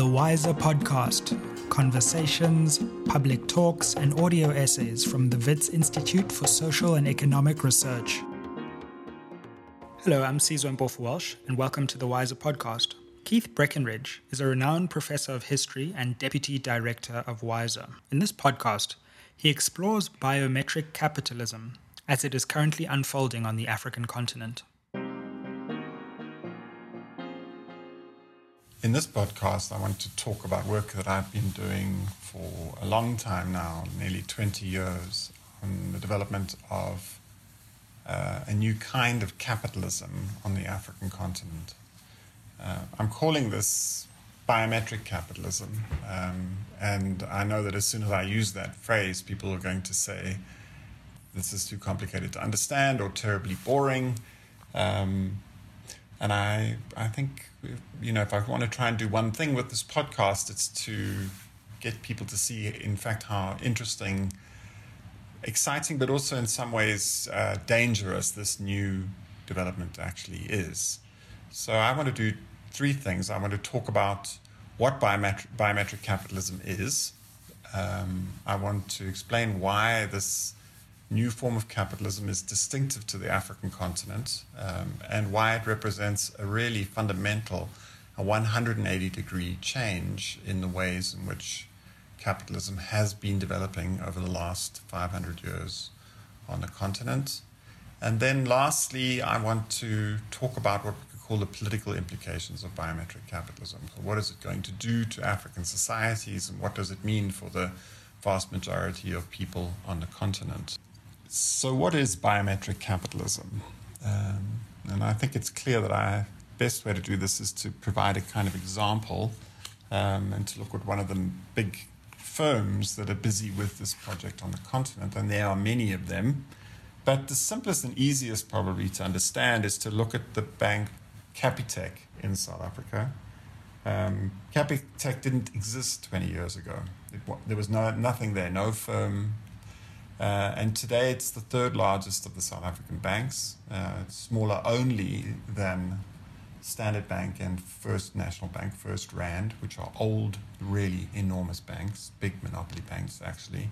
The WISER Podcast conversations, public talks, and audio essays from the WITS Institute for Social and Economic Research. Hello, I'm Sizwe Mpofu-Walsh, and welcome to the WISER Podcast. Keith Breckenridge is a renowned professor of history and deputy director of WISER. In this podcast, he explores biometric capitalism as it is currently unfolding on the African continent. In this podcast, I want to talk about work that I've been doing for a long time now, nearly 20 years, on the development of uh, a new kind of capitalism on the African continent. Uh, I'm calling this biometric capitalism, um, and I know that as soon as I use that phrase, people are going to say, this is too complicated to understand or terribly boring. Um, and I, I think, you know, if I want to try and do one thing with this podcast, it's to get people to see, in fact, how interesting, exciting, but also in some ways uh, dangerous this new development actually is. So I want to do three things. I want to talk about what biometric, biometric capitalism is. Um, I want to explain why this new form of capitalism is distinctive to the African continent um, and why it represents a really fundamental, a 180 degree change in the ways in which capitalism has been developing over the last 500 years on the continent. And then lastly, I want to talk about what we could call the political implications of biometric capitalism. So, what is it going to do to African societies, and what does it mean for the vast majority of people on the continent? So, what is biometric capitalism? Um, and I think it's clear that I best way to do this is to provide a kind of example um, and to look at one of the big firms that are busy with this project on the continent, and there are many of them. But the simplest and easiest, probably, to understand is to look at the bank Capitec in South Africa. Um, Capitec didn't exist 20 years ago. It, there was no, nothing there, no firm, uh, and today it's the third largest of the South African banks. Uh, it's smaller only than Standard Bank and First National Bank, FirstRand, which are old, really enormous banks, big monopoly banks actually.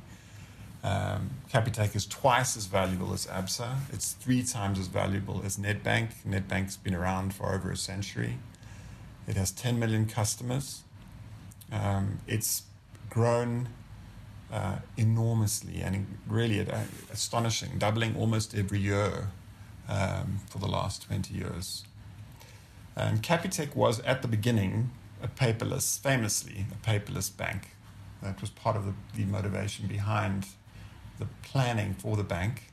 Um, Capitec is twice as valuable as ABSA. It's three times as valuable as Nedbank. Nedbank's been around for over a century. It has 10 million customers. Um, it's grown uh, enormously and really uh, astonishing, doubling almost every year um, for the last 20 years. And Capitec was at the beginning a paperless, famously a paperless bank. That was part of the, the motivation behind the planning for the bank.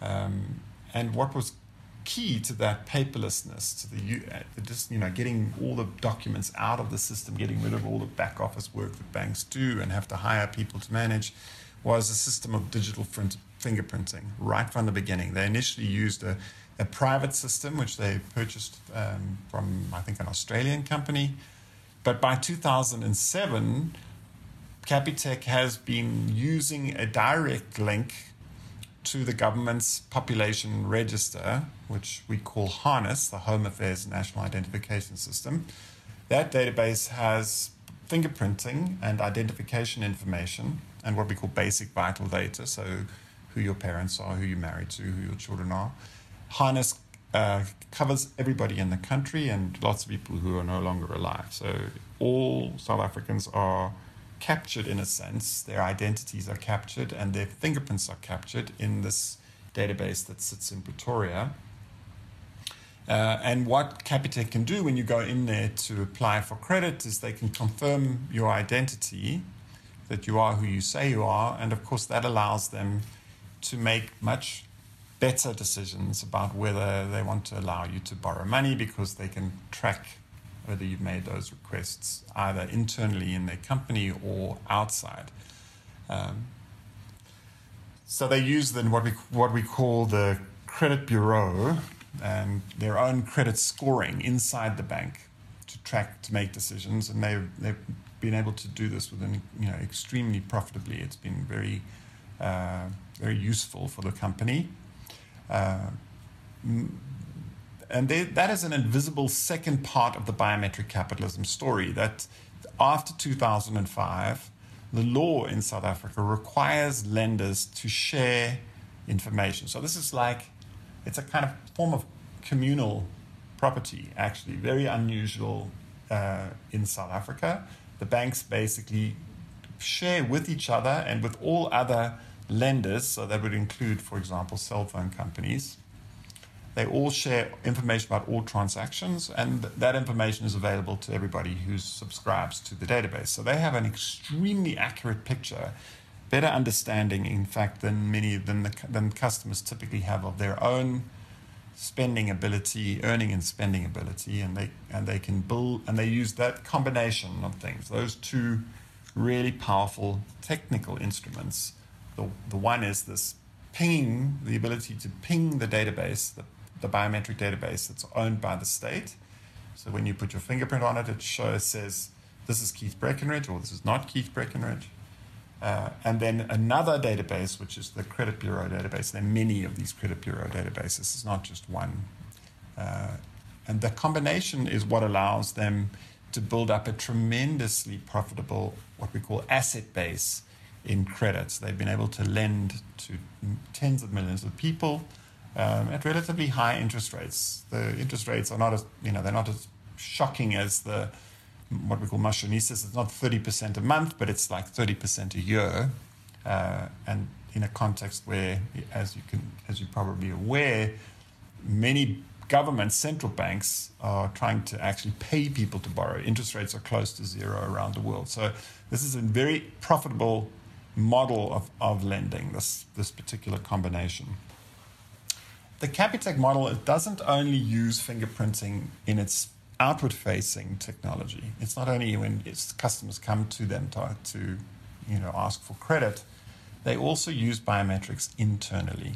Um, and what was key to that paperlessness, to the, uh, the just you know getting all the documents out of the system, getting rid of all the back office work that banks do and have to hire people to manage, was a system of digital print, fingerprinting right from the beginning. They initially used a, a private system which they purchased um, from I think an Australian company, but by 2007. Capitec has been using a direct link to the government's population register, which we call HANIS, the Home Affairs National Identification System. That database has fingerprinting and identification information and what we call basic vital data, so who your parents are, who you're married to, who your children are. HANIS uh, covers everybody in the country and lots of people who are no longer alive. So all South Africans are captured in a sense. Their identities are captured and their fingerprints are captured in this database that sits in Pretoria. Uh, and what Capitec can do when you go in there to apply for credit is they can confirm your identity, that you are who you say you are, and of course that allows them to make much better decisions about whether they want to allow you to borrow money because they can track whether you've made those requests either internally in their company or outside. Um, so they use then what we what we call the credit bureau and their own credit scoring inside the bank to track to make decisions, and they they've been able to do this within you know extremely profitably. It's been very uh, very useful for the company. Uh, and they, that is an invisible second part of the biometric capitalism story that after 2005, the law in South Africa requires lenders to share information. So this is like, it's a kind of form of communal property, actually, very unusual uh, in South Africa. The banks basically share with each other and with all other lenders, so that would include, for example, cell phone companies. They all share information about all transactions, and that information is available to everybody who subscribes to the database. So they have an extremely accurate picture, better understanding, in fact, than many than the, than customers typically have of their own spending ability, earning and spending ability, and they and they can build and they use that combination of things. Those two really powerful technical instruments. The, the one is this pinging, the ability to ping the database, the, the biometric database that's owned by the state. So when you put your fingerprint on it, it shows says this is Keith Breckenridge or this is not Keith Breckenridge. Uh, and then another database, which is the Credit Bureau database. There are many of these Credit Bureau databases. It's not just one. Uh, and the combination is what allows them to build up a tremendously profitable, what we call asset base in credits. They've been able to lend to tens of millions of people um, at relatively high interest rates. The interest rates are not as, you know, they're not as shocking as the what we call mashonisas. It's not 30% a month, but it's like 30% a year. Uh, and in a context where, as you can, as you're probably aware, many governments, central banks, are trying to actually pay people to borrow. Interest rates are close to zero around the world. So this is a very profitable model of, of lending, this, this particular combination. The Capitec model it doesn't only use fingerprinting in its outward facing technology. It's not only when its customers come to them to, to you know, ask for credit, they also use biometrics internally.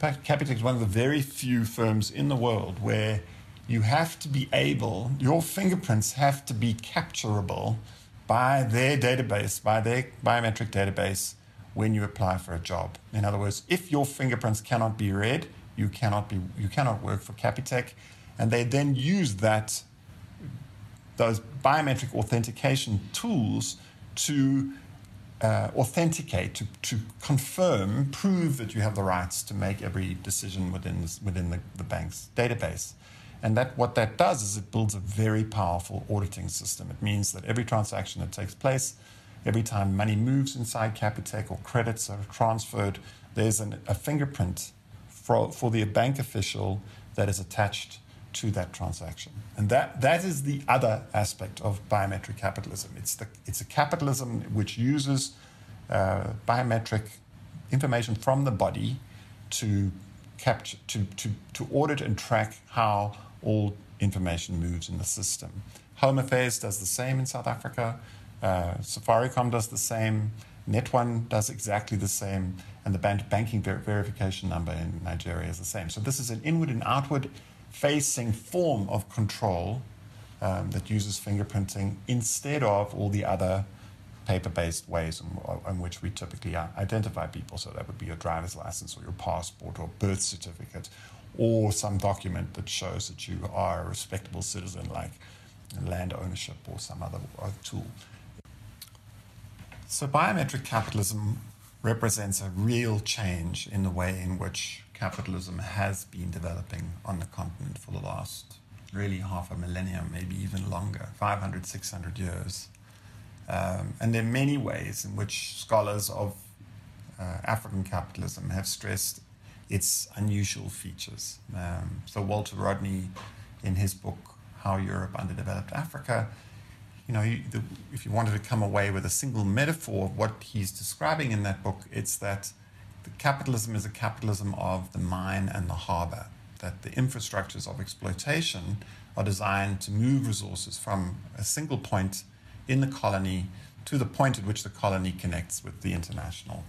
Capitec is one of the very few firms in the world where you have to be able, your fingerprints have to be capturable by their database, by their biometric database when you apply for a job. In other words, if your fingerprints cannot be read, you cannot be you cannot work for Capitec, and they then use that those biometric authentication tools to uh, authenticate, to, to confirm, prove that you have the rights to make every decision within, this, within the, the bank's database. And that what that does is it builds a very powerful auditing system. It means that every transaction that takes place, every time money moves inside Capitec or credits are transferred, there's an, a fingerprint for, for the bank official that is attached to that transaction. And that, that is the other aspect of biometric capitalism. It's, the, it's a capitalism which uses uh, biometric information from the body to capture, to, to, to audit and track how all information moves in the system. Home Affairs does the same in South Africa. Uh, Safaricom does the same. Net1 does exactly the same. And the banking ver- verification number in Nigeria is the same. So this is an inward and outward facing form of control um, that uses fingerprinting instead of all the other paper-based ways in, in, which we typically identify people. So that would be your driver's license or your passport or birth certificate or some document that shows that you are a respectable citizen like land ownership or some other tool. So biometric capitalism represents a real change in the way in which capitalism has been developing on the continent for the last really half a millennium, maybe even longer 500, 600 years. Um, and there are many ways in which scholars of uh, African capitalism have stressed its unusual features. Um, so, Walter Rodney, in his book, How Europe Underdeveloped Africa, you know, the, if you wanted to come away with a single metaphor of what he's describing in that book, it's that the capitalism is a capitalism of the mine and the harbor, that the infrastructures of exploitation are designed to move resources from a single point in the colony to the point at which the colony connects with the international.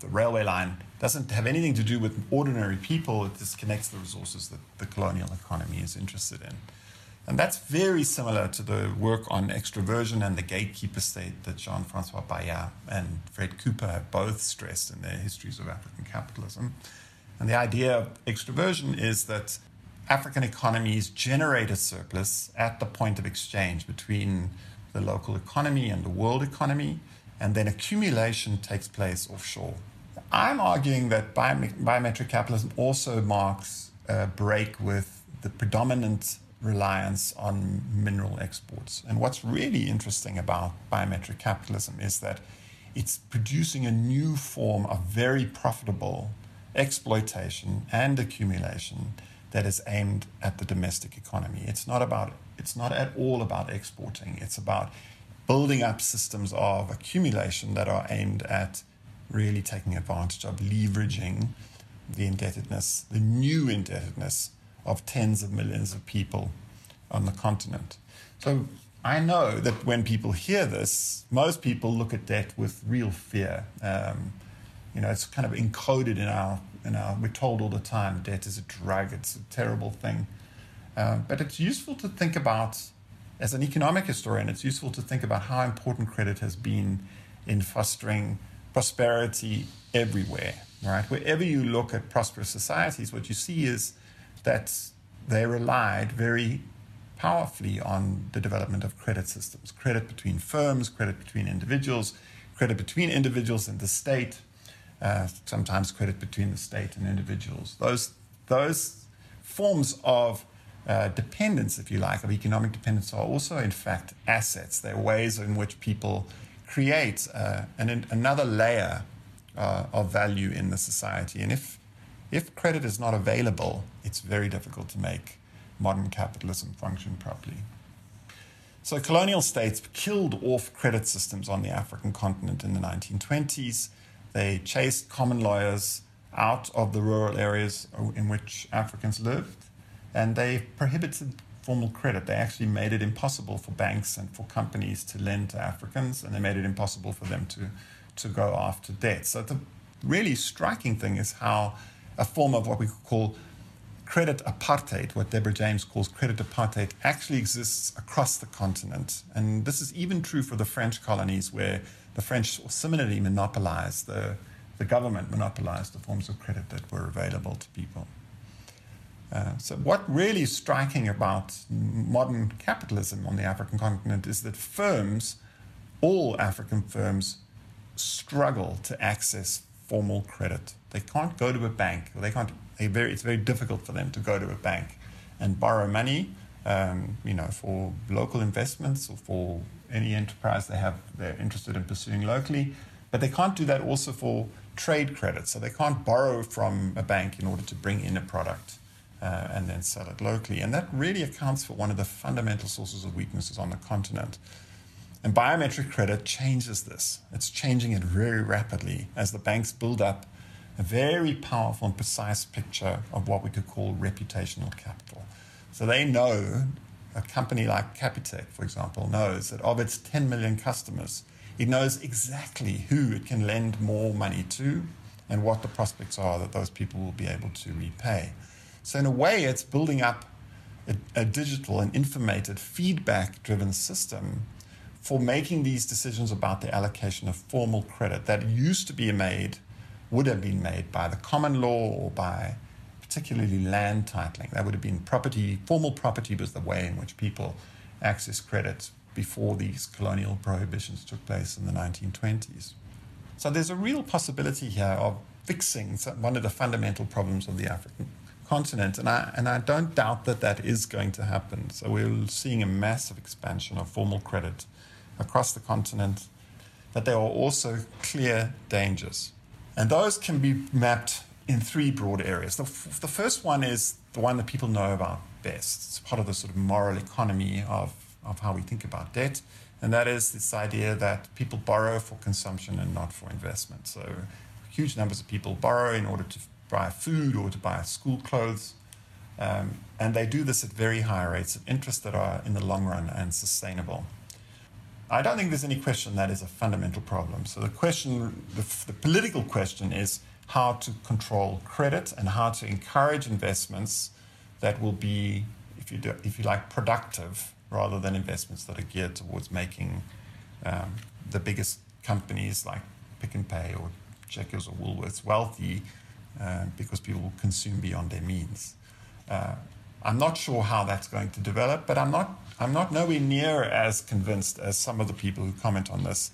The railway line doesn't have anything to do with ordinary people, it just connects the resources that the colonial economy is interested in. And that's very similar to the work on extroversion and the gatekeeper state that Jean Francois Bayart and Fred Cooper have both stressed in their histories of African capitalism. And the idea of extroversion is that African economies generate a surplus at the point of exchange between the local economy and the world economy, and then accumulation takes place offshore. I'm arguing that biometric capitalism also marks a break with the predominant reliance on mineral exports. And what's really interesting about biometric capitalism is that it's producing a new form of very profitable exploitation and accumulation that is aimed at the domestic economy. It's not about it's not at all about exporting. It's about building up systems of accumulation that are aimed at really taking advantage of leveraging the indebtedness, the new indebtedness of tens of millions of people on the continent. So I know that when people hear this, most people look at debt with real fear. Um, you know, it's kind of encoded in our, in our, we're told all the time debt is a drug, it's a terrible thing. Uh, but it's useful to think about, as an economic historian, it's useful to think about how important credit has been in fostering prosperity everywhere, right? Wherever you look at prosperous societies, what you see is that they relied very powerfully on the development of credit systems credit between firms, credit between individuals, credit between individuals and the state, uh, sometimes credit between the state and individuals. Those, those forms of uh, dependence, if you like, of economic dependence are also, in fact, assets. They're ways in which people create uh, an, another layer uh, of value in the society. And if, if credit is not available, it's very difficult to make modern capitalism function properly. So, colonial states killed off credit systems on the African continent in the 1920s. They chased common lawyers out of the rural areas in which Africans lived, and they prohibited formal credit. They actually made it impossible for banks and for companies to lend to Africans, and they made it impossible for them to, to go after debt. So, the really striking thing is how a form of what we call credit apartheid, what Deborah James calls credit apartheid, actually exists across the continent. And this is even true for the French colonies, where the French similarly monopolized, the, the government monopolized the forms of credit that were available to people. Uh, so, what really is striking about modern capitalism on the African continent is that firms, all African firms, struggle to access formal credit. They can't go to a bank, they can't very, it's very difficult for them to go to a bank and borrow money, um, you know, for local investments or for any enterprise they have they're interested in pursuing locally. But they can't do that also for trade credit. So they can't borrow from a bank in order to bring in a product uh, and then sell it locally. And that really accounts for one of the fundamental sources of weaknesses on the continent. And biometric credit changes this. It's changing it very rapidly as the banks build up a very powerful and precise picture of what we could call reputational capital. So they know, a company like Capitec, for example, knows that of its 10 million customers, it knows exactly who it can lend more money to and what the prospects are that those people will be able to repay. So, in a way, it's building up a, a digital and informated, feedback driven system for making these decisions about the allocation of formal credit that used to be made would have been made by the common law or by particularly land titling. That would have been property, formal property was the way in which people access credit before these colonial prohibitions took place in the 1920s. So there's a real possibility here of fixing one of the fundamental problems of the African continent, and I, and I don't doubt that that is going to happen. So we're seeing a massive expansion of formal credit across the continent, but there are also clear dangers. And those can be mapped in three broad areas. The, f- the first one is the one that people know about best. It's part of the sort of moral economy of, of how we think about debt. And that is this idea that people borrow for consumption and not for investment. So, huge numbers of people borrow in order to buy food or to buy school clothes. Um, and they do this at very high rates of interest that are, in the long run, and sustainable. I don't think there's any question that is a fundamental problem. So the question, the, the political question is how to control credit and how to encourage investments that will be, if you, do, if you like, productive rather than investments that are geared towards making um, the biggest companies like Pick n Pay or Checkers or Woolworths wealthy uh, because people will consume beyond their means. Uh, I'm not sure how that's going to develop, but I'm not, I'm not nowhere near as convinced as some of the people who comment on this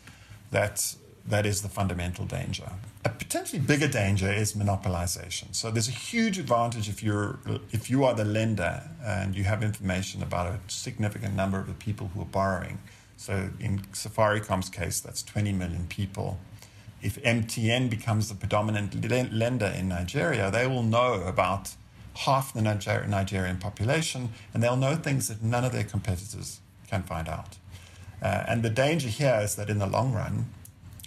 that that is the fundamental danger. A potentially bigger danger is monopolization. So there's a huge advantage if you're if you are the lender and you have information about a significant number of the people who are borrowing. So in Safaricom's case, that's 20 million people. If MTN becomes the predominant lender in Nigeria, they will know about half the Niger- Nigerian population, and they'll know things that none of their competitors can find out. Uh, and the danger here is that in the long run,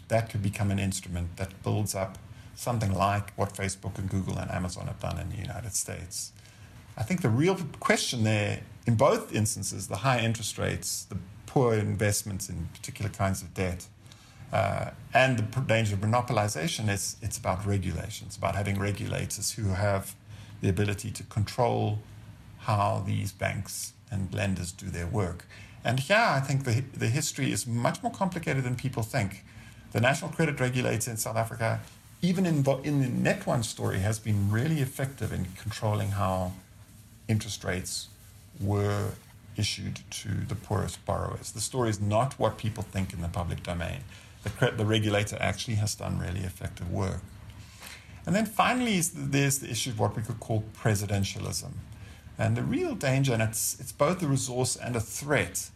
that could become an instrument that builds up something like what Facebook and Google and Amazon have done in the United States. I think the real question there, in both instances, the high interest rates, the poor investments in particular kinds of debt, uh, and the danger of monopolization is it's about regulation. It's about having regulators who have the ability to control how these banks and lenders do their work. And here, I think the, the history is much more complicated than people think. The National Credit Regulator in South Africa, even in, in the Net1 story, has been really effective in controlling how interest rates were issued to the poorest borrowers. The story is not what people think in the public domain. The, the regulator actually has done really effective work. And then finally, there's the issue of what we could call presidentialism. And the real danger, and it's, it's both a resource and a threat,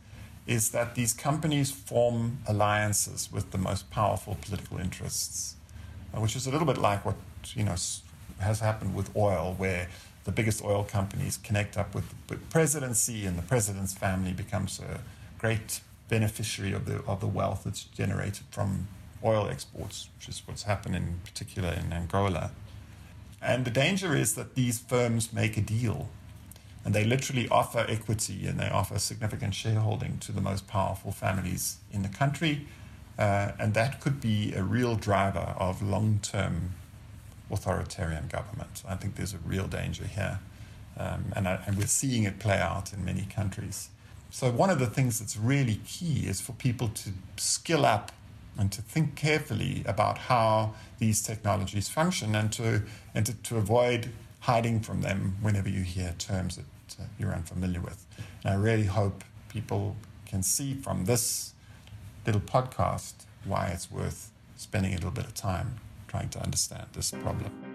is that these companies form alliances with the most powerful political interests, uh, which is a little bit like what you know has happened with oil, where the biggest oil companies connect up with the presidency, and the president's family becomes a great beneficiary of the of the wealth that's generated from oil exports, which is what's happened in particular in Angola. And the danger is that these firms make a deal and they literally offer equity and they offer significant shareholding to the most powerful families in the country. Uh, and that could be a real driver of long term authoritarian government. I think there's a real danger here. Um, and, I, and we're seeing it play out in many countries. So, one of the things that's really key is for people to skill up and to think carefully about how these technologies function and to, and to, to avoid hiding from them whenever you hear terms that uh, you're unfamiliar with. And I really hope people can see from this little podcast why it's worth spending a little bit of time trying to understand this problem.